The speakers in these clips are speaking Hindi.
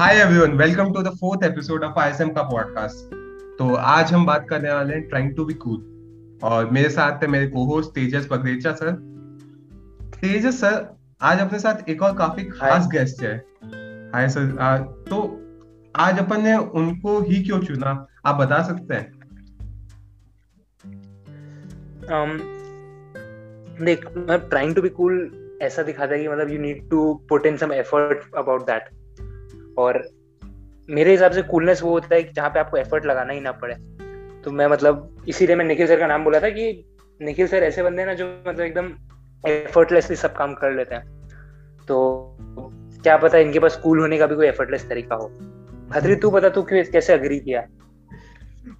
Hi everyone welcome to the fourth episode of ISM का पॉडकास्ट तो आज हम बात करने वाले हैं ट्राइंग टू बी कूल और मेरे साथ है मेरे co-host Tejas Bagrecha sir. Tejas sir आज अपने साथ एक और काफ़ी खास गेस्ट है। हाय सर आ, तो आज अपन ने उनको ही क्यों चुना? आप बता सकते हैं। Um, देख मतलब ट्राइंग टू बी कूल ऐसा दिखाता है कि मतलब you need to put in some effort about that और मेरे हिसाब से कूलनेस वो होता है कि जहाँ पे आपको एफर्ट लगाना ही ना पड़े। तो मैं मतलब इसीलिए मैं निखिल सर का नाम बोला था कि निखिल सर ऐसे बंदे ना जो मतलब एकदम एफर्टलेसली सब काम कर लेते हैं। तो क्या पता इनके पास कूल होने का भी कोई एफर्टलेस तरीका हो। खतरी तू बता तू क्यों कैसे अग्री किया?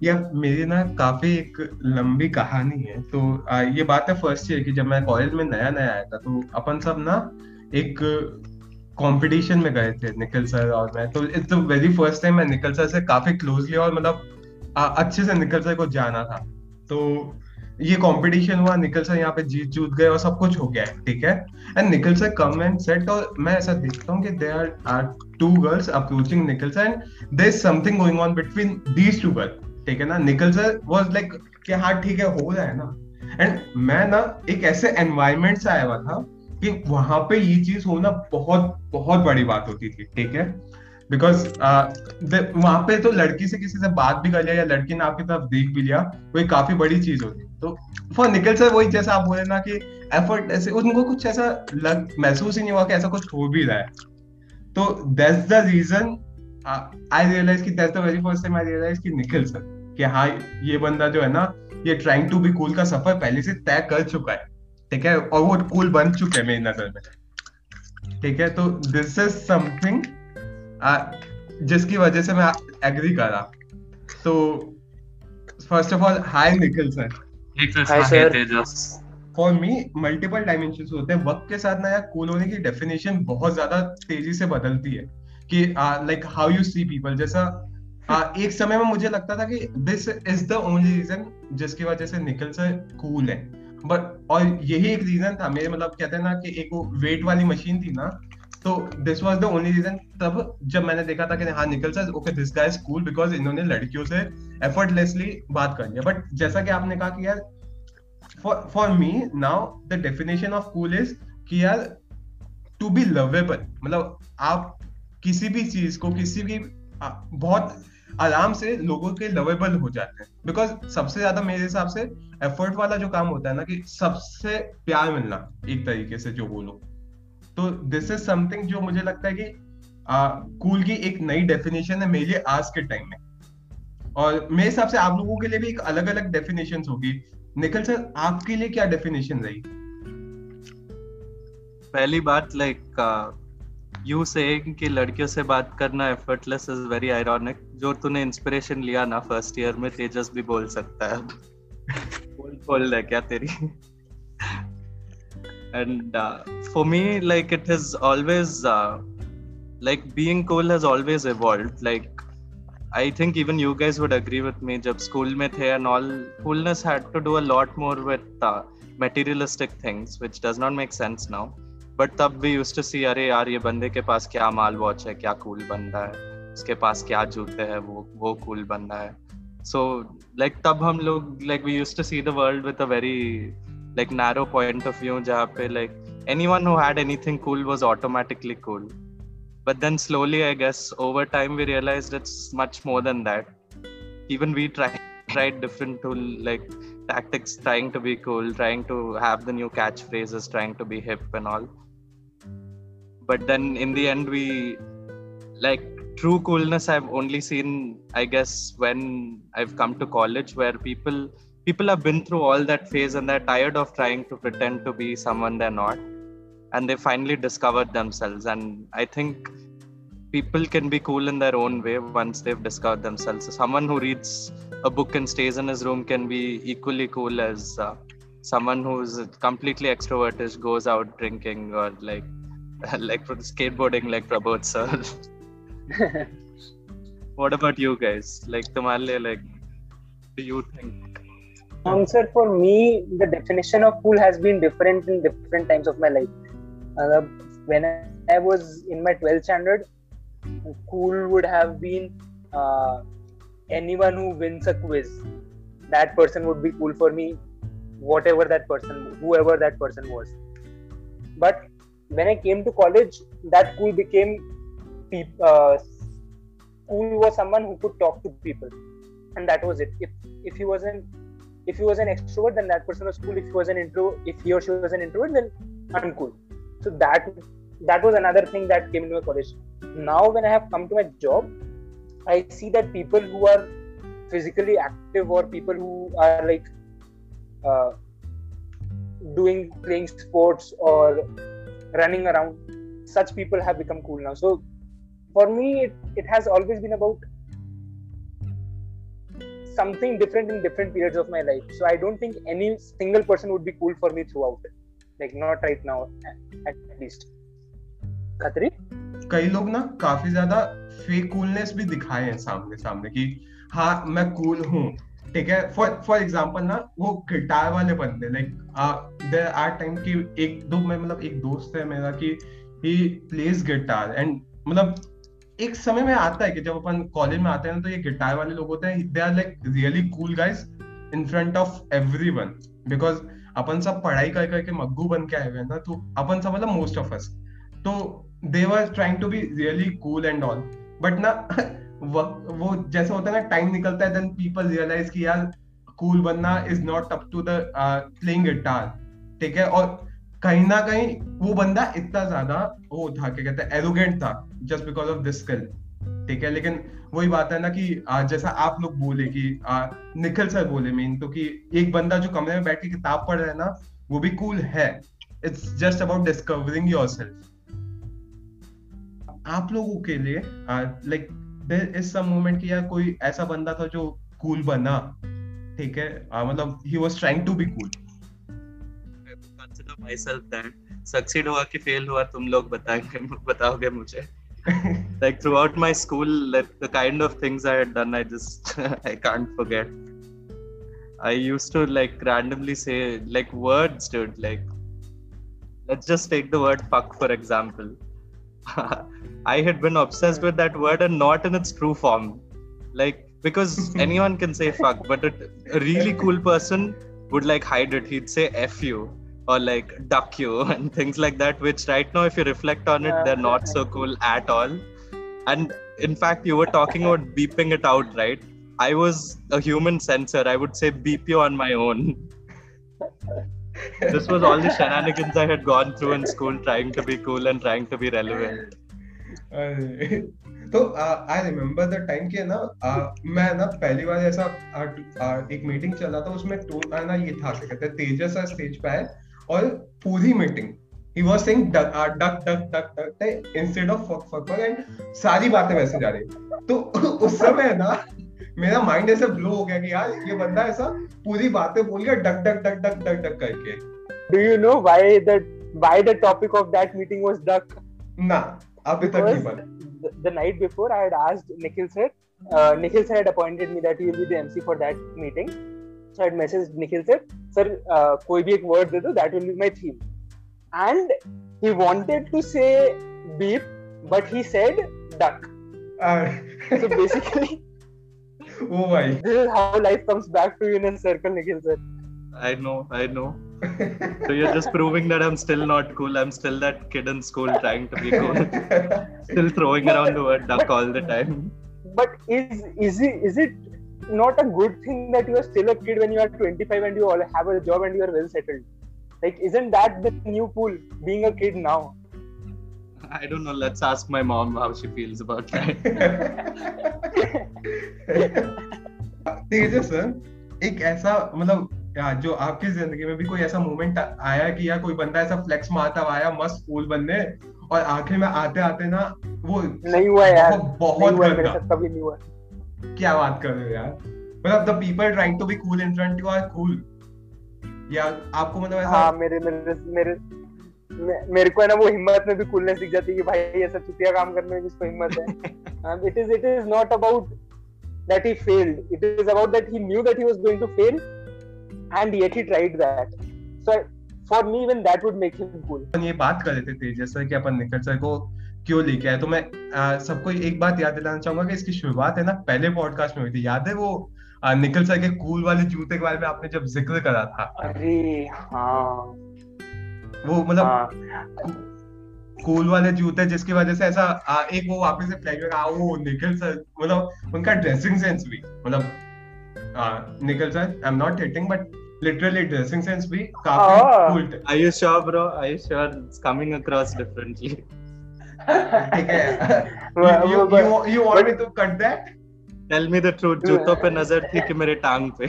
या मेरी ना काफ़ी एक लंबी कहानी है। तो आ, ये बात है फ़र्स्ट ईयर की जब मैं कॉलेज में नया नया आया था तो अपन सब ना एक कंपटीशन में गए थे निखिल सर और मैं। तो it's the very first time मैं निखिल सर से काफ़ी क्लोजली और मतलब अच्छे से निखिल सर को जाना था। तो ये कंपटीशन हुआ, निखिल सर यहाँ पे जीत जूत गए और सब कुछ हो गया, ठीक है? And Nikhil sir come and set और मैं ऐसा देखता हूँ कि they are are two girls approaching Nikhil sir and there is something going on between these two girl ठीक है ना? निखिल सर वाज लाइक कि हाँ ठीक है, हो रहा है ना? एंड मैं ना एक ऐसे एनवायरमेंट से आया हुआ था कि वहाँ पे ये चीज़ होना बहुत बहुत बड़ी बात होती थी ठीक है? बिकॉज़ uh, वहाँ पे तो लड़की से किसी से बात भी कर लिया या लड़की ने आपकी तरफ़ देख भी लिया वो एक काफ़ी बड़ी चीज़ होती तो फॉर निकल सर वही जैसा आप बोले ना कि एफर्ट ऐसे उनको कुछ ऐसा लग महसूस ही नहीं हुआ कि ऐसा कुछ हो भी रहा है। तो that's the reason I realise की that's the very first time I realise की निखिल सर कि हाँ ये बंदा जो है ना ये ट्राइंग टू बी कूल का सफ़र पहले से तय कर चुका है। ठीक है? और वो कूल बन चुके हैं मेरी नज़र में। ठीक है? तो दिस इज़ समथिंग जिसकी वजह से मैं एग्री करा। तो first of all hi Nikhil sir hi sir for me multiple dimension होते हैं। वक्त के साथ ना यार कूल होने की डेफिनेशन बहुत ज़्यादा तेज़ी से बदलती है। कि like how you see people जैसा uh, एक समय में मुझे लगता था कि this is the only reason जिसकी वजह से निखिल सर कूल है। बट और यही एक रीजन था, मेरे मतलब कहते हैं ना कि एक वो वेट वाली मशीन थी ना तो this was the only reason तब जब मैंने देखा था कि हाँ Nikhil sir okay this guy is cool because इन्होंने लड़कियों से एफर्टलेसली बात कर लिया बट जैसा कि आपने कहा कि यार for for me now the definition of cool is कि यार टू बी लवेबल मतलब आप किसी भी चीज़ को, किसी भी बहुत आराम से लोगों के लवेबल हो जाते हैं। बिकॉज़ सबसे ज़्यादा मेरे हिसाब से एफर्ट वाला जो काम होता है ना कि सबसे प्यार मिलना, एक तरीके से जो बोलो। तो दिस इज़ समथिंग जो मुझे लगता है कि कूल की एक नई डेफिनेशन है मेरे लिए आज के टाइम में। और मेरे हिसाब से आप लोगों के लिए भी एक अलग अलग डेफिनेशन होगी। निखिल सर, आपके लिए क्या डेफिनेशन रही? पहली बात लाइक यू सेइंग कि लड़कियों से बात करना एफर्टलेस इज़ वेरी आयरोनिक जो तूने इंस्पिरेशन लिया ना फ़र्स्ट ईयर में, तेजस भी बोल सकता है। बोल बोल है क्या तेरी? And for me like it is always like being cool has always evolved like I think even you guys would agree with me जब स्कूल में थे and all coolness had to do a lot more with materialistic things which does not make sense now but तब भी यूज़ टू सी अरे यार, ये बंदे के पास क्या माल वॉच है, क्या कूल बंदा है? उसके पास क्या जूते है, वो वो कूल बंदा है। सो लाइक तब हम लोग like we use to see the world with a very like narrow point of view जहाँ पे like anyone had anything cool was automatically cool but then slowly I guess over time we realise it's much more than that even we try tried different to like tactics, trying to be cool, trying to have the new catchphrases, trying to be hip and all. But then in the end we like true coolness i've only seen i guess when i've come to college where people people have been through all that phase and they're tired of trying to pretend to be someone they're not. And they finally discovered themselves. And i think people can be cool in their own way once they've discovered themselves. So someone who reads a book and stays in his room can be equally cool as uh, someone who's completely extroverted goes out drinking or like like for the skateboarding like Prabodh sir. what about you guys? Like Tamale, like do you think? Answer for me, the definition of cool has been different in different times of my life. Uh, when I was in my 12th standard, cool would have been uh, anyone who wins a quiz. That person would be cool for me, whatever that person, whoever that person was. But when I came to college, that cool became uh, cool was someone who could talk to people, and that was it. If if he wasn't if he was an extrovert, then that person was cool. If he was an intro, if he or she was an introvert, then uncool. So that that was another thing that came into my college. Now when I have come to my job, I see that people who are physically active or people who are like uh, doing playing sports or running around, such people have become cool now. So for me, it, it has always been about something different in different periods of my life. So I don't think any single person would be cool for me throughout. Like not right now, at least. Khatri कई लोग ना काफी ज्यादा फेक कूलनेस भी दिखाए हैं सामने सामने कि हाँ मैं कूल हूँ ठीक है? फॉर फॉर एग्ज़ाम्पल ना, वो गिटार वाले बंदे लाइक देर आर टाइम की एक दो, मैं मतलब एक दोस्त है मेरा कि ही प्लेज गिटार एंड मतलब एक समय में आता है कि जब अपन कॉलेज में आते हैं ना तो ये गिटार वाले लोग होते हैं they are like really cool guys in front of everyone because अपन सब पढ़ाई कर करके मग्गू बन के आए हुए हैं ना तो अपन सब मतलब मोस्ट ऑफ़ अस तो they were trying to be really cool and all but ना वो जैसे होता है ना टाइम निकलता है देन पीपल रियलाइज़ कि यार कूल बनना is not up to the playing guitar ठीक है? और कहीं ना कहीं वो बंदा इतना ज़्यादा वो था क्या कहते हैं एरोगेंट था just because of this skill ठीक है? लेकिन वही बात है ना कि आ, जैसा आप लोग बोले कि आ, निखिल सर बोले मीन तो कि एक बंदा जो कमरे में बैठ के किताब पढ़ रहा है ना वो भी कूल है. It's just about discovering yourself आप लोगों के लिए लाइक इस सब मोमेंट की या कोई ऐसा बंदा था जो कूल cool बना ठीक है? आ, मतलब he was trying to be cool consider myself that succeed हुआ कि फेल हुआ तुम लोग बताएँगे बताओगे मुझे। Like throughout my school the kind of things I had done I just I can't forget I used to like randomly से like words dude like let's just take the word fuck for example I had been obsessed with that word and not in its true form. Like because anyone can say fuck but a, a really cool person would like hide it. He'd say f you or like duck you and things like that which right now if you reflect on it they're not so cool at all. And in fact you were talking about beeping it out right? I was a human censor. I would say beep you on my own this was all the shenanigans i had gone through in school, trying to be cool and trying to be relevant. तो आई रिमेम्बर टाइम कि ना मैं ना पहली बार ऐसा एक मीटिंग चला था, उसमें टोन ना ये था कहते हैं, तेजस स्टेज पे आए, और पूरी meeting he was saying duck duck duck duck and सारी बातें वैसे जा रही तो उस समय ना मेरा माइंड ऐसे ब्लो हो गया कि यार ये बंदा ऐसा पूरी बातें बोल गया duck duck duck duck duck duck करके do you know why the why the topic of that meeting was duck ना अभी तक नहीं पता the night before I had asked Nikhil sir uh, Nikhil sir had appointed me that he will be the MC for that meeting So I had messaged Nikhil sir, sir, uh, कोई भी एक word दे दो, that will be my theme. And he wanted to say beep, but he said duck. Uh, so basically, oh my, this is how life comes back to you in a circle, Nikhil sir. I know, I know. so you're just proving that I'm still not cool. I'm still that kid in school trying to be cool. still throwing around the word duck but, all the time. But is is it is it not a good thing that you are still a kid when you are 25 and you all have a job and you are well settled like isn't that the new cool being a kid now I don't know. Let's ask my mom how she feels about that. Tejas sir एक ऐसा मतलब जो आपकी ज़िंदगी में भी कोई ऐसा मोमेंट आया कि या कोई बंदा ऐसा फ्लेक्स मारता आया मस्त कूल बनने और आखिर में आते आते ना वो नहीं हुआ यार। बहुत, बहुत कभी नहीं हुआ। क्या बात कर रहे हो यार। मतलब the people trying to be cool in front you are cool या आपको मतलब ऐसा हाँ मेरे मेरे मेरे मेरे को है ना वो हिम्मत में भी कूलनेस दिख जाती है कि भाई ऐसा चुतिया काम करने में इसको हिम्मत है। It is it is not about that he failed. It is about that he knew that he was going to fail and yet he tried that. So for me even that would make him cool. ये बात कर रहे थे सर कि अपन निखिल सर को क्यों लेके आए। तो मैं सबको एक बात याद दिलाना चाहूँगा कि इसकी शुरुआत है ना पहले पॉडकास्ट में हुई थी। याद है वो निकल सर के कूल वाले जूते के बारे में आपने जब ज़िक्र करा था? अरे हाँ। वो मतलब हाँ कूल वाले जूते जिसकी वजह से ऐसा आ, एक वो वापस से फ्लैशबैक आ वो निकल सर मतलब उनका ड्रेसिंग सेंस भी मतलब Nikhil sir I am not hitting but literally dressing sense भी काफ़ी। Cool Are you sure, bro? Are you sure it's coming across differently? ठीक है वो- you, you, वो- you, you want me to cut that Tell me the truth. जूतों पे नज़र थी कि मेरे टांग पे.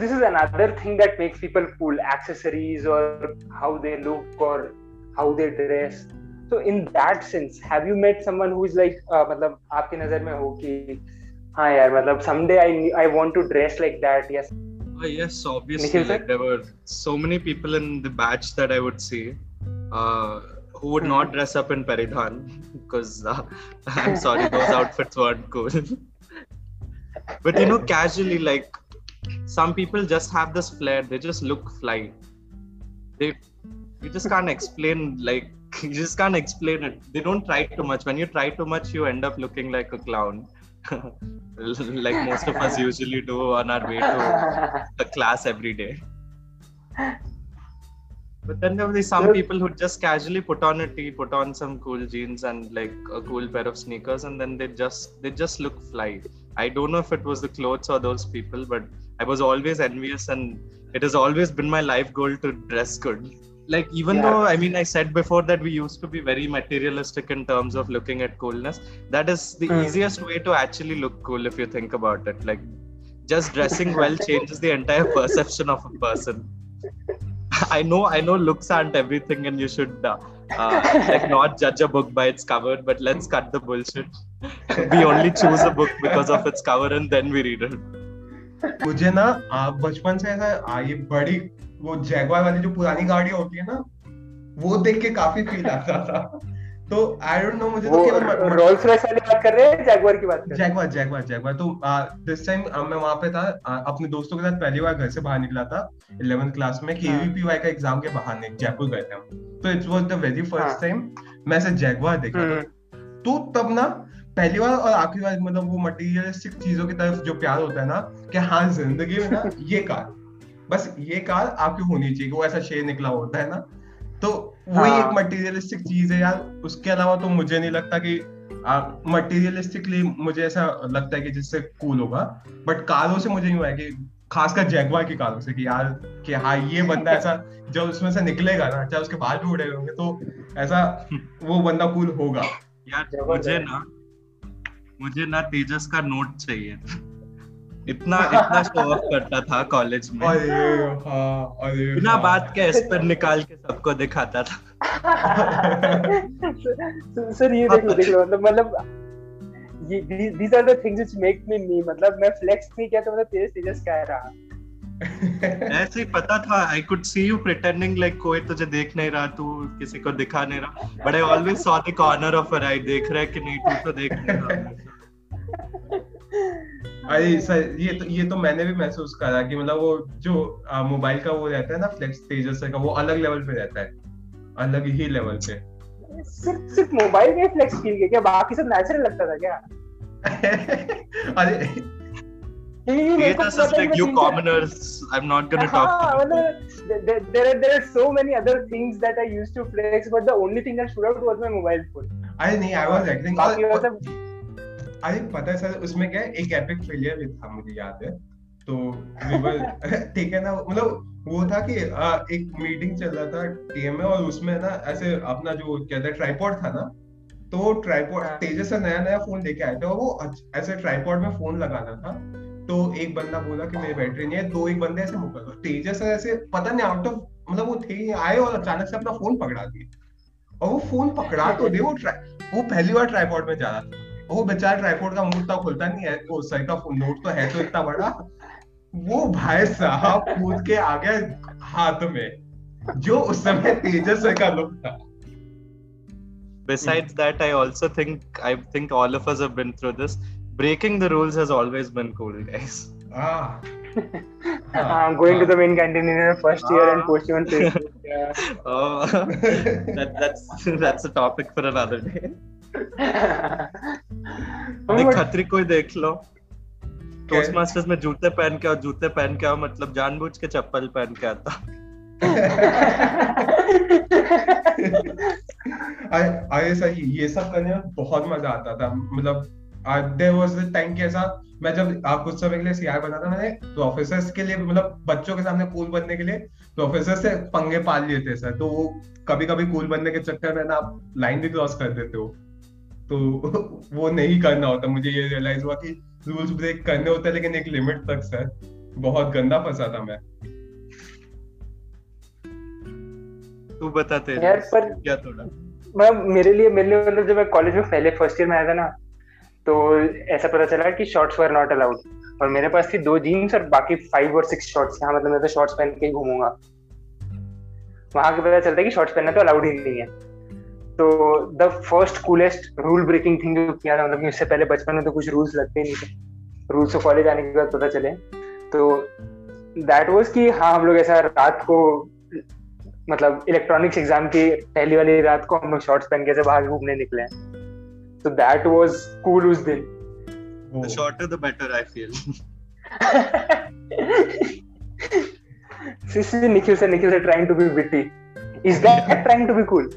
this is another thing that makes people cool accessories or how they look or how they dress so in that sense have you met someone who is like uh, मतलब आपकी नजर में हो कि हाँ यार मतलब someday I I want to dress like that yes Oh, yes, obviously. Nikhil, sir? Like, there were so many people in the batch that I would see uh, who would not dress up in Paridhan because uh, I'm sorry, those outfits weren't cool. but you know, casually, like some people just have this flair, they just look fly. They you just can't explain like you just can't explain it. They don't try too much. When you try too much, you end up looking like a clown. like most of us usually do on our way to the class every day. But then there will be some people who just casually put on a tee, put on some cool jeans and like a cool pair of sneakers, and then they just they just look fly. I don't know if it was the clothes or those people, but I was always envious, and it has always been my life goal to dress good. Like even Yeah. though I mean I said before that we used to be very materialistic in terms of looking at coolness, that is the Hmm. easiest way to actually look cool if you think about it. Like just dressing well changes the entire perception of a person. I know, I know, looks aren't everything, and you should uh, uh, like not judge a book by its cover. But let's cut the bullshit. we only choose a book because of its cover, and then we read it. मुझे ना आ, बचपन से ऐसा ये बड़ी वो जैगवार वाली जो पुरानी गाड़ियाँ होती है ना वो देख के काफ़ी फील आता था। तो आई डोंट नो मुझे तो केवल रोल्स रॉयस वाली बात कर रहे हैं जैगवार की बात जैगवार जैगवार जैगवार तो दिस टाइम मैं वहाँ पे था आ, अपने दोस्तों के साथ पहली बार घर से बाहर निकला था 11th क्लास में केवीपीवाई का एग्ज़ाम के बहाने जयपुर गए थे हम। तो it was the very first हाँ। टाइम मैं ऐसे जैगवार देखा था। तो तब ना पहली बार और आखिरी बार मतलब वो मटेरियलिस्टिक चीज़ों की तरफ़ जो प्यार होता है ना कि हाँ ज़िंदगी में ना ये कार बस ये कार आपकी होनी चाहिए वो ऐसा शेर निकला होता है ना। तो वही हाँ। एक मटेरियलिस्टिक चीज़ है यार। उसके अलावा तो मुझे नहीं लगता कि मटेरियलिस्टिकली मुझे ऐसा लगता है कि जिससे कूल होगा। बट कारों से मुझे यूँ है कि खासकर जैगवार की कारों से कि यार कि हाँ ये बंदा ऐसा जब उसमें से निकलेगा ना चाहे उसके बाल भी उड़े होंगे तो ऐसा वो बंदा कूल होगा। यार मुझे ना मुझे ना तेजस का नोट चाहिए। इतना इतना शो ऑफ़ करता था कॉलेज में। अरे हाँ अरे बिना हाँ। बात के इस पर निकाल के सबको दिखाता था। सर सर, ये देख लो देख लो मतलब मतलब ये these are the things which make me me मतलब मैं फ्लेक्स नहीं किया तो मतलब तेजस तेजस कह रहा। ऐसे ही पता था I could see you pretending like कोई तुझे देख नहीं रहा तू किसी को दिखा नहीं रहा। But I always saw the corner of uh I देख रहा है कि नहीं तू तो देख नहीं रहा। अरे सर ये तो ये तो मैंने भी महसूस करा कि मतलब वो जो मोबाइल का वो रहता है ना फ्लेक्स तेजस का वो अलग लेवल पे रहता है। अलग ही लेवल पे। सिर्फ़ सिर्फ़ मोबाइल में फ्लेक्स फील किया क्या? बाकी सब नेचुरल लगता था क्या? अरे ये- ये मेरे ये को था पता like you commoners i'm not going talk to you. there there are there are so many other things that I used to flex but the only thing that stood out was my mobile phone. अरे नहीं आई वाज एक्टिंग बाकी वो पता है सर उसमें क्या एक एपिक फेलियर भी था मुझे याद है। तो ठीक है ना मतलब वो था कि आ, एक मीटिंग चल रहा था टीएम में और उसमें ना ऐसे अपना जो कहते हैं ट्राइपॉड था ना तो ट्राइपॉड हाँ। तेजस से नया नया फ़ोन लेके आए थे और वो ऐसे ट्राइपॉड में फ़ोन लगाना था। तो एक बंदा बोला कि मेरी बैटरी नहीं है दो एक बंदे ऐसे मुकर दो तेजस ऐसे, पता नहीं आउट ऑफ़ मतलब वो थे, आए और अचानक से अपना फ़ोन पकड़ा दिए। और वो फ़ोन पकड़ा तो दे, वो ट्राई वो पहली बार ट्राइपॉड में जा रहा था। वो बेचारा ट्राइपॉड का मुँह तो खुलता नहीं है, वो सर का नोट तो है तो इतना बड़ा। वो भाई साहब कूद के आ गया हाथ में, जो उस समय तेजस का लुक था। Besides that, i also think, i think all of us have been through this. Breaking the rules has always been cool guys हाँ हाँ, going to the main canteen in your first year and हाँ। posting on Facebook Yeah. oh, that, that's that's a topic for another day. देख खतरी कोई देख लो टोस्ट मास्टर्स में जूते पहन के और जूते पहन के मतलब जानबूझ के चप्पल पहन के आता अरे सही ये सब करने में बहुत मज़ा आता था मतलब देयर वाज द टाइम कि ऐसा मैं जब आप कुछ समय के लिए सीआर बना था मैंने प्रोफेसर्स के लिए मतलब बच्चों के सामने कूल बनने के लिए प्रोफेसर से पंगे पाल लिए थे सर तो वो कभी कभी कूल बनने के चक्कर में ना आप लाइन भी क्रॉस कर देते हो। तो वो नहीं करना होता। मुझे ये रियलाइज़ हुआ कि रूल्स ब्रेक करने होते हैं लेकिन एक लिमिट तक सर बहुत गंदा फंसा था मैं। तू बताते यार पर क्या थोड़ा? मैं मेरे लिए मेरे लिए मतलब जब मैं कॉलेज में पहले फ़र्स्ट ईयर में आया था ना तो ऐसा पता चला कि शॉर्ट्स वर नॉट अलाउड और मेरे पास थी दो जीन्स और बाकी फाइव और सिक्स शॉर्ट्स हाँ मतलब मैं तो शॉर्ट्स पहन के ही घूमूँगा। वहाँ के पता चलता है कि शॉर्ट्स पहनना तो अलाउड ही नहीं है। तो the first coolest rule breaking thing जो किया था मतलब उससे पहले बचपन में तो कुछ रूल्स लगते ही नहीं थे। रूल्स तो कॉलेज आने के बाद पता चले। तो दैट वॉज़ कि हाँ हम लोग ऐसा रात को मतलब इलेक्ट्रॉनिक्स एग्ज़ाम की पहली वाली रात को हम लोग शॉर्ट्स पहन के ऐसे बाहर घूमने निकले हैं। So that was cool उस दिन. The shorter the better I feel. this is Nikhil sir, Nikhil sir trying to be witty. Is that yeah. trying to be cool?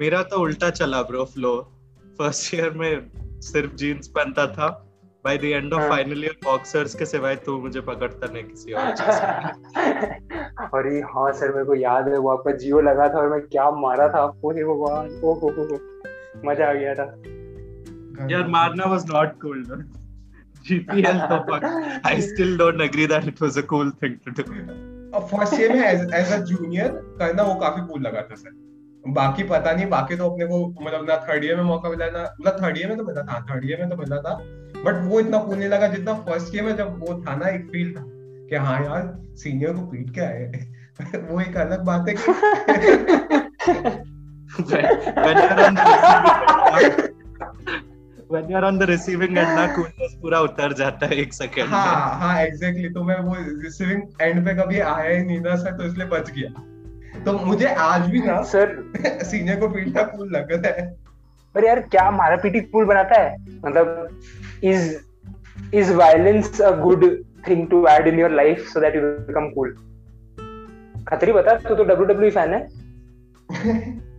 मेरा तो उल्टा चला ब्रो फ्लो फ़र्स्ट ईयर में सिर्फ़ जीन्स पहनता था by the end of final year boxers के सिवाय तू मुझे पकड़ता नहीं किसी और चीज़ अरे हाँ सर मेरे को याद है वो आपका जियो लगा था और मैं क्या मारा था आपको हे भगवान ओ हो हो मज़ा आ गया था। यार मारना वाज नॉट कूल GPL तो fuck. I still don't agree that it was a cool thing to do. अब फ़र्स्ट ईयर में एज एज अ जूनियर करना वो काफ़ी कूल लगा था सर बाकी पता नहीं बाकी तो अपने को मतलब ना थर्ड ईयर में मौका मिला ना मतलब थर्ड ईयर में तो मिला था थर्ड ईयर में तो मिला था बट वो इतना कूल नहीं लगा जितना फ़र्स्ट ईयर में जब वो था ना एक फील था कि हाँ यार सीनियर को पीट के आए वो एक अलग बात है कि when, you're on the when you're on the receiving end ना coolness पूरा उतर जाता है एक सेकंड हाँ हाँ एग्जैक्टली तो मैं वो रिसीविंग एंड पे कभी आया ही नहीं ना सर तो इसलिए बच गया। तो मुझे आज भी ना सर। सीनियर को पीटना कूल लगता है। पर यार क्या मारा पीटी कूल बनाता है? मतलब is is violence a good thing to add in your life so that you become cool Khatri बता तू तो डब्ल्यू डब्ल्यू फ़ैन है।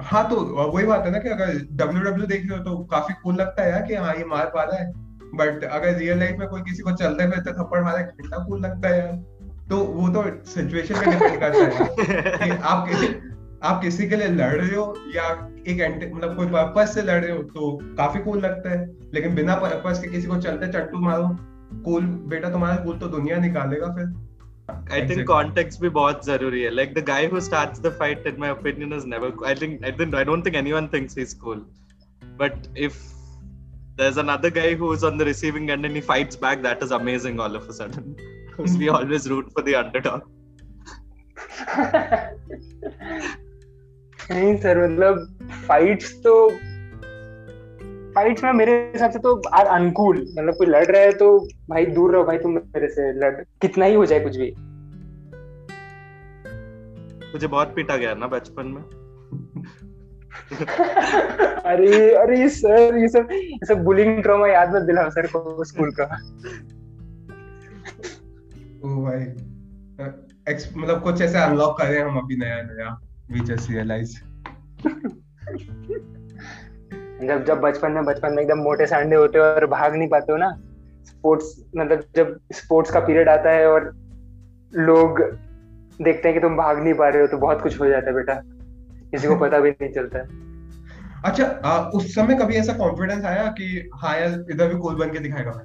हाँ तो वही बात है ना कि अगर डब्ल्यू डब्ल्यू देख रहे हो तो काफ़ी कूल लगता है यार कि हाँ ये मार पा रहा है। बट अगर रियल लाइफ में कोई किसी को चलते फिरते थप्पड़ मारे, कितना कूल लगता है यार। तो वो तो सिचुएशन पे डिपेंड करता है। कि आप किसी आप किसी के लिए लड़ रहे हो या एक मतलब कोई पर्पस से लड़ रहे हो तो काफ़ी कूल लगता है। लेकिन बिना पर्पस के किसी को चलते चट्टू मारो कूल बेटा तुम्हारा कूल तो दुनिया निकालेगा फिर। I think context भी बहुत ज़रूरी है. Like the guy who starts the fight, in my opinion, is never. I think I think I don't think anyone thinks he's cool. But if there's another guy who is on the receiving end and he fights back, that is amazing all of a sudden. Because we always root for the underdog. नहीं सर मतलब फाइट्स तो फाइट्स में मेरे हिसाब से तो आर अनकूल। मतलब कोई लड़ रहा है तो भाई दूर रहो भाई तुम मेरे से लड़। कितना ही हो जाए कुछ भी। मुझे बहुत पीटा गया ना बचपन में। अरे अरे सर ये सब ये सब बुलिंग ट्रॉमा याद मत दिलाओ सर को स्कूल का। ओ भाई मतलब कुछ ऐसे अनलॉक कर रहे हैं हम अभी नया नया वी जस्ट रियलाइज़ जब जब बचपन में बचपन में एकदम मोटे सांडे होते हो और भाग नहीं पाते हो ना स्पोर्ट्स मतलब जब स्पोर्ट्स का पीरियड आता है और लोग देखते हैं कि तुम भाग नहीं पा रहे हो तो बहुत कुछ हो जाता है बेटा। किसी को पता भी नहीं चलता। है अच्छा आ, उस समय कभी ऐसा कॉन्फिडेंस आया कि हाँ यार इधर भी कूल बन के दिखाएगा मैं?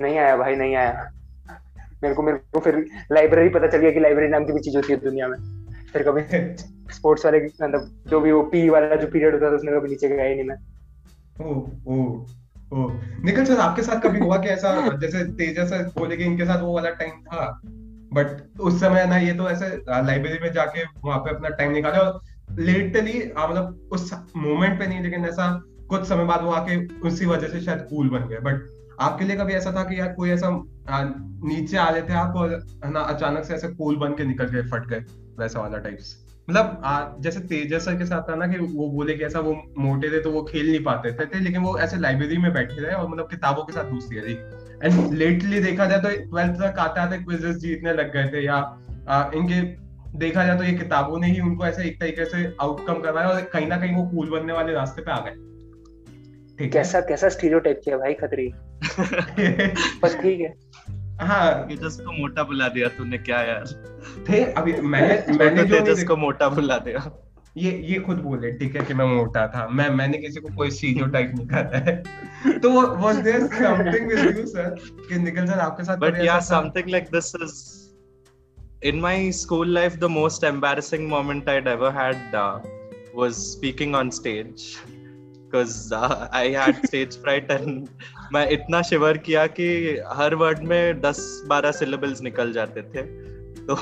नहीं आया भाई नहीं आया। मेरे को मेरे को फिर लाइब्रेरी पता चल गया कि लाइब्रेरी नाम की भी चीज़ होती है दुनिया में। फिर कभी स्पोर्ट्स वाले मतलब जो भी वो पी वाला जो पीरियड होता था उसमें कभी नीचे गया ही नहीं मैं ओ ओ ओ निकल सर आपके साथ कभी हुआ कि ऐसा जैसे तेजा सर बोले कि इनके साथ वो वाला टाइम था बट उस समय ना ये तो ऐसे लाइब्रेरी में जाके वहाँ पे अपना टाइम निकाले और लेटली मतलब उस मोमेंट पे नहीं लेकिन ऐसा कुछ समय बाद वो आके उसी वजह से शायद कूल बन गए। बट आपके लिए कभी ऐसा था कि यार कोई ऐसा नीचे आ लेते आप और ना अचानक से ऐसे कूल बन के निकल गए फट गए वैसा वाला टाइप्स मतलब जैसे तेजस सर के साथ था ना कि वो बोले कि ऐसा वो मोटे थे तो वो खेल नहीं पाते थे, थे लेकिन वो ऐसे लाइब्रेरी में बैठे रहे और मतलब किताबों के साथ दोस्ती रही एंड लेटली देखा जाए तो ट्वेल्थ तक आते आते क्विजेस जीतने लग गए थे या आ, इनके देखा जाए तो ये किताबों ने ही उनको ऐसे एक तरीके से आउटकम करवाया और कहीं ना कहीं वो कूल बनने वाले रास्ते पे आ गए। ठीक कैसा कैसा स्टीरियोटाइप किया भाई खतरी? बस ठीक है। हाँ। तेजस को मोटा बुला दिया तूने क्या यार? थे अभी मैंने मैंने जो तेजस को मोटा बुला दिया। ये ये खुद बोले ठीक है कि मैं मोटा था। मैं मैंने किसी को कोई स्टीरियोटाइप नहीं कहा है तो was there something with you sir कि निकल सर आपके साथ बट या something like this is in my school life the most embarrassing moment i'd ever had uh, was speaking on stage. Because uh, i had stage fright and मैं इतना शिवर किया कि हर वर्ड में 10-12 सिलेबल्स निकल जाते थे। तो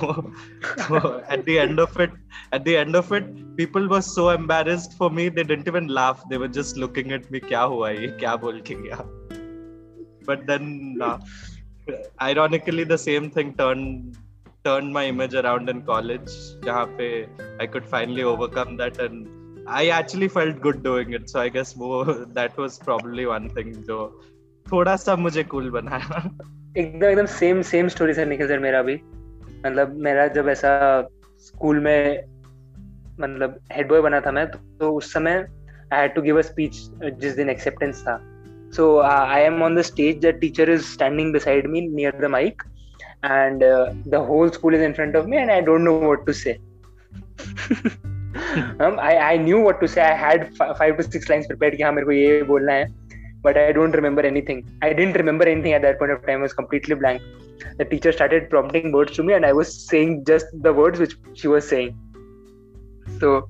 at the end of it at the end of it people were so embarrassed for me they didn't even laugh they were just looking at me क्या हुआ ये क्या बोल के गया but then ironically the same thing turned turned my image around in college जहाँ पे I could finally overcome that and I actually felt good doing it so I guess वो that was probably one thing जो थोड़ा सा मुझे कूल बनाया एकदम एकदम same same story sir Nikhil sir मेरा भी मतलब मेरा जब ऐसा स्कूल में मतलब हेड बॉय बना था मैं तो, तो उस समय I had to give a speech जिस दिन एक्सेप्टेंस था uh, on the stage the teacher is standing beside me near the mic and uh, the whole school is in front of me and i don't know what to say um, I, I knew what to say i had f- five to six lines prepared कि हाँ मेरे को ये बोलना है but I don't remember anything. I didn't remember anything at that point of time. I was completely blank. The teacher started prompting words to me, and I was saying just the words which she was saying. So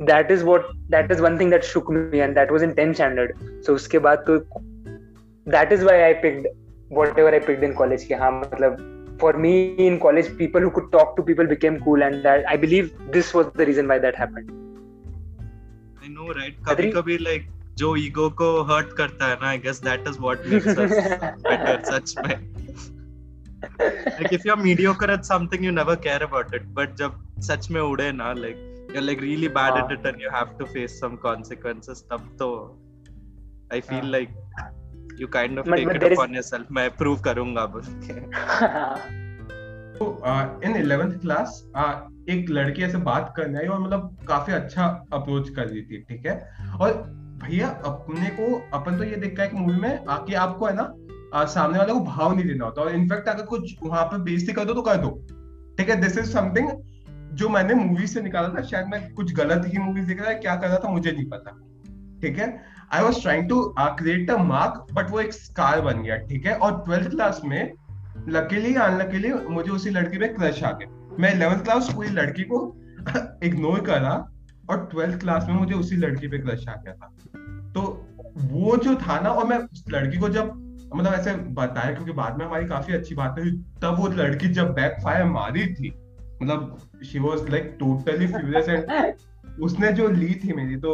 that is what that is one thing that shook me, and that was in 10th standard. So uske baad to that is why I picked whatever I picked in college. कि हाँ मतलब for me in college, people who could talk to people became cool, and that I believe this was the reason why that happened. I know, right? कभी कभी like जो ईगो को हर्ट करता है ना I guess that is what makes us better सच में। Like if you are mediocre at something you never care about it but जब सच में उड़े ना like you are like really bad at it and you have to face some consequences तब तो I feel like you kind of take it upon yourself मैं प्रूव करूँगा बस तो इन 11th क्लास एक लड़की ऐसे बात करने आई और मतलब काफ़ी अच्छा अप्रोच कर रही थी ठीक है? और भैया अपने को अपन तो ये देखा है कि मूवी में आके आपको है ना आ, सामने वाले को भाव नहीं देना होता। और इनफैक्ट अगर कुछ वहाँ पे बेइज्जती कर दो तो कर दो। ठीक है? दिस इज़ समथिंग जो मैंने मूवी से निकाला था शायद मैं कुछ गलत ही मूवी देख रहा है क्या कर रहा था मुझे नहीं पता। ठीक है? I was trying to create a mark but वो एक स्कार बन गया। ठीक है? और ट्वेल्थ क्लास में लकीली अनलकीली मुझे उसी लड़की में क्रश आ गया। मैं इलेवेंथ क्लास पूरी लड़की को इग्नोर करा और ट्वेल्थ क्लास में मुझे उसी लड़की पे क्रश आ गया था। तो वो जो था ना, और मैं उस लड़की को जब मतलब ऐसे बताया, क्योंकि बाद में हमारी काफ़ी अच्छी बात हुई, तब वो लड़की जब बैक फायर मारी थी मतलब she was like totally furious and उसने जो ली थी मेरी तो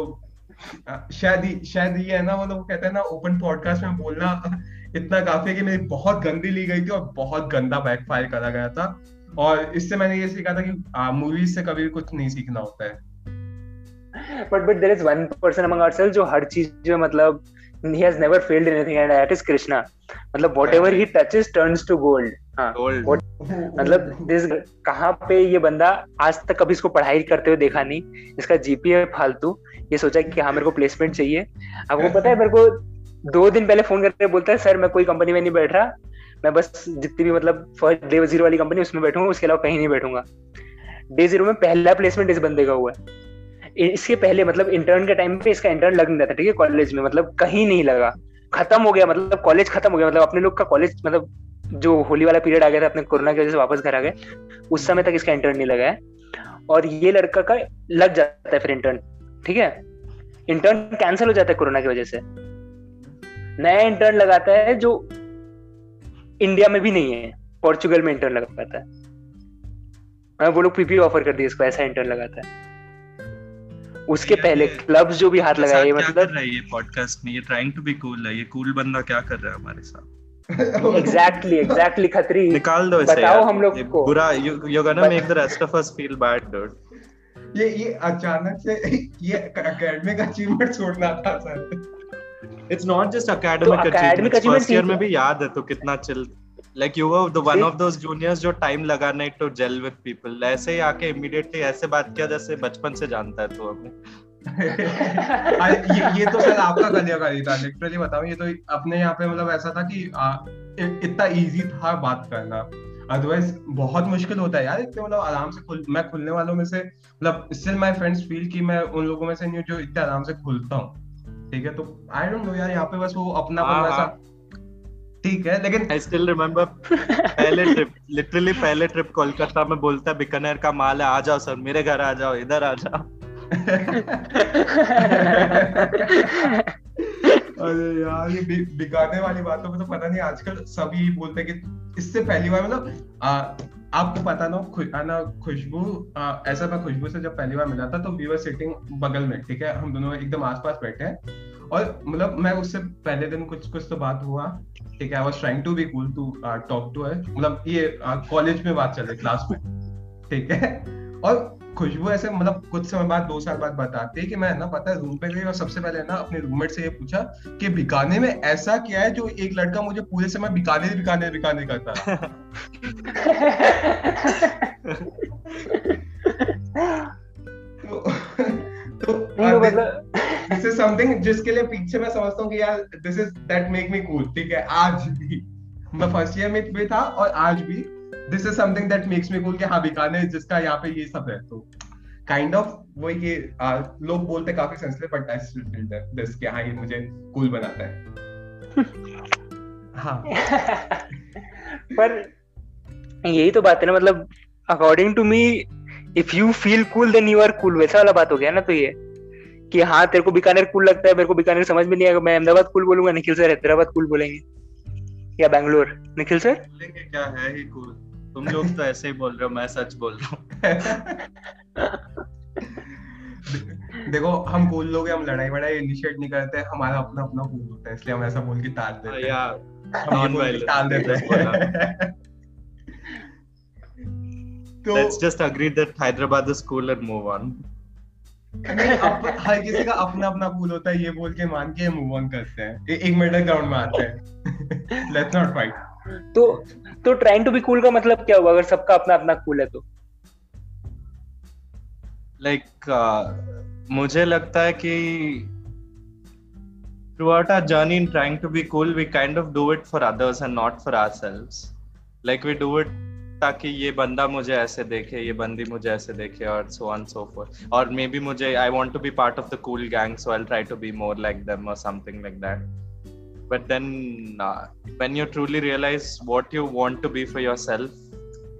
शायद शायद ये है ना मतलब वो कहते हैं ना ओपन पॉडकास्ट में बोलना इतना काफ़ी है कि मेरी बहुत गंदी ली गई थी और बहुत गंदा बैक फायर करा गया था। और इससे मैंने ये सीखा था कि मूवीज़ से कभी कुछ नहीं सीखना होता है। But but there is one person among ourselves जो हर चीज़ जो मतलब he has never failed in anything and that is Krishna. मतलब whatever he touches turns to gold. हाँ. Gold. मतलब दिस कहाँ पे ये बंदा आज तक कभी इसको पढ़ाई करते हुए देखा नहीं इसका जीपीए फालतू ये सोचा कि हाँ मेरे को प्लेसमेंट चाहिए। वो पता है मेरे को दो दिन पहले फ़ोन करके बोलता है सर मैं कोई कंपनी में नहीं बैठ रहा मैं बस जितनी भी मतलब फ़र्स्ट डे ज़ीरो वाली कंपनी उसमें बैठूँगा उसके अलावा कहीं नहीं बैठूँगा। डे ज़ीरो में पहला प्लेसमेंट इस बंदे का हुआ है। इसके पहले मतलब इंटर्न के टाइम पे इसका इंटर्न लग नहीं था, ठीक है कॉलेज में मतलब कहीं नहीं लगा। खत्म हो गया मतलब कॉलेज खत्म हो गया मतलब अपने लोग का कॉलेज मतलब जो होली वाला पीरियड आ गया था, अपने कोरोना की वजह से वापस घर आ गए, उस समय तक इसका इंटर्न नहीं लगा है। और ये लड़का का लग जाता है फिर इंटर्न ठीक है? इंटर्न कैंसिल हो जाता है कोरोना की वजह से। नया इंटर्न लगाता है जो इंडिया में भी नहीं है पोर्चुगल में इंटर्न लगाता है। वो लोग पीपी ऑफ़र कर दिए इसको, ऐसा इंटर्न लगाता है। उसके पहले क्लब्स जो भी हाथ लगाए मतलब क्या कर ये पॉडकास्ट में? ये ट्राइंग टू बी कूल है ये कूल बंदा क्या कर रहा है हमारे साथ? Exactly exactly Khatri. निकाल दो इसे बताओ हम लोग को। बुरा you you gonna make the rest of us feel bad dude ये ये अचानक से ये एकेडमिक अचीवमेंट छोड़ना था sir it's not just academic achievement first year में भी याद है तो कितना chill like you were the one of those juniors जो टाइम लगाने टू जेल विद पीपल ऐसे ही आके इमीडिएटली ऐसे बात किया जैसे बचपन से जानता है तू हमें ये ये तो सर आपका कलियाकारी था लिटरली बताऊँ ये तो अपने यहाँ पे मतलब ऐसा था कि इतना इजी था बात करना। अदरवाइज़ बहुत मुश्किल होता है यार इतने मतलब आराम से खुल मैं खुलने वालों में से मतलब स्टिल माय फ्रेंड्स फील कि मैं उन लोगों में से नहीं हूँ जो इतने आराम से खुलता हूँ। ठीक है तो आई डोंट नो यार यहाँ पे बस वो अपना हाँ, ऐसा हाँ। ठीक है लेकिन आई स्टिल रिमेम्बर पहले ट्रिप लिटरली पहले ट्रिप कोलकाता में बोलता है बीकानेर का माल है आ जाओ सर मेरे घर आ जाओ इधर आ जाओ. अरे यार ये बिकाने वाली बातों में तो पता नहीं आजकल सभी बोलते हैं कि इससे पहली बार मतलब आपको पता ना खुश ना खुशबू ऐसा था खुशबू से जब पहली बार मिला था तो वी वर सिटिंग बगल में ठीक है हम दोनों एकदम आसपास बैठे हैं और मतलब मैं उससे पहले दिन कुछ कुछ तो बात हुआ। ठीक है I was trying to be cool to talk to her मतलब ये कॉलेज uh, में बात चल रही क्लास में। ठीक है? और खुशबू ऐसे मतलब कुछ समय बाद दो साल बाद बताती है कि मैं ना पता है रूम पे गई और सबसे पहले ना अपने रूममेट से ये पूछा कि बिकाने में ऐसा क्या है जो एक लड़का मुझे पूरे समय बिकाने बिकाने बिकाने करता तो, तो दिस इज़ समथिंग जिसके लिए पीछे मैं समझता हूँ कि यार this is that make me cool ठीक है? आज भी। मैं फ़र्स्ट ईयर में भी था और आज भी this is something that makes me cool कि हाँ बीकानेर जिसका यहाँ पे ये सब है। तो काइंड ऑफ़ वो ये लोग बोलते काफ़ी sensitive but I still feel this कि हाँ ये मुझे कूल बनाता है। हाँ। पर यही तो बात है ना मतलब according to me if you feel cool then you are cool वैसा वाला बात हो गया ना तो ये कि हाँ तेरे को बीकानेर कूल लगता है मेरे को बीकानेर समझ में नहीं आएगा मैं अहमदाबाद कूल बोलूँगा निखिल सर हैदराबाद कूल बोलेंगे या बैंगलोर। निखिल सर क्या है ही कूल तुम लोग तो ऐसे ही बोल रहे हो मैं सच बोल रहा हूँ। देखो हम कूल लोग हम लड़ाई वड़ाई इनिशिएट नहीं करते हमारा अपना अपना कूल होता है इसलिए हम ऐसा बोल के टाल देते हैं। हम बोल के टाल देते हैं। तो let's just agree that Hyderabad is cooler move on हर किसी का अपना अपना कूल होता है ये बोल के मान के मूव ऑन करते हैं। एक मिडल ग्राउंड में आते हैं। लेट्स नॉट फाइट तो तो ट्राइंग टू बी कूल का मतलब क्या हुआ अगर सबका अपना अपना कूल है तो? लाइक like, uh, मुझे लगता है कि throughout our journey in trying to be cool we kind of do it for others and not for ourselves like we do it ताकि ये बंदा मुझे ऐसे देखे ये बंदी मुझे ऐसे देखे और सो ऑन सो फॉर और मे बी मुझे I want to be part of the cool gang so I try to be more like them और something like that but then uh, when you truly realize what you want to be for yourself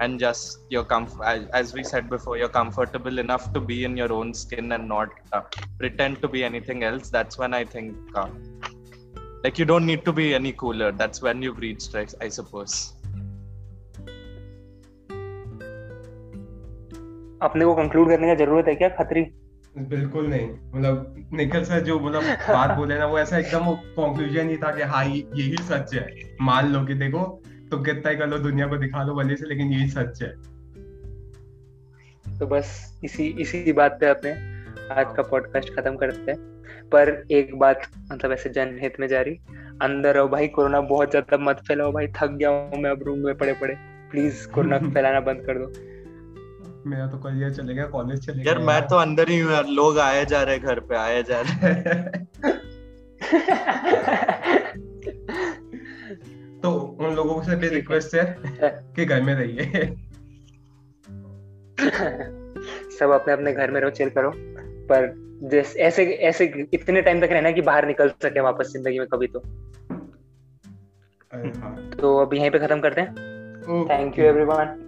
and just you're comf- as, as we said before you're comfortable enough to be in your own skin and not uh, pretend to be anything else that's when i think uh, like you don't need to be any cooler that's when you've reached I, I suppose अपने को कंक्लूड करने का ज़रूरत है क्या खतरी? बिल्कुल नहीं। मतलब निखिल सर जो मतलब बात बोले ना वो ऐसा एकदम कंक्लूजन ही था कि हाँ यही सच है। मान लो कि देखो तो कितना ही कर लो दुनिया को दिखा लो भले से लेकिन यही सच है। तो बस इसी इसी बात पे अपने आज का पॉडकास्ट खत्म करते हैं। पर एक बात मतलब ऐसे जनहित में जारी अंदर रहो भाई कोरोना बहुत ज़्यादा मत फैलाओ भाई थक गया हूँ मैं अब रूम में पड़े पड़े प्लीज़ कोरोना फैलाना बंद कर दो। मेरा तो करियर चलेगा कॉलेज चलेगा यार मैं तो अंदर ही हूँ यार लोग आए जा रहे घर पे आए जा रहे तो उन लोगों से भी रिक्वेस्ट है। कि घर में रहिए। सब अपने अपने घर में रहो चिल करो। पर जैसे ऐसे ऐसे इतने टाइम तक रहना कि बाहर निकल सके वापस ज़िंदगी में कभी तो। हाँ। तो अब यहीं पे खत्म करते हैं। Thank you everyone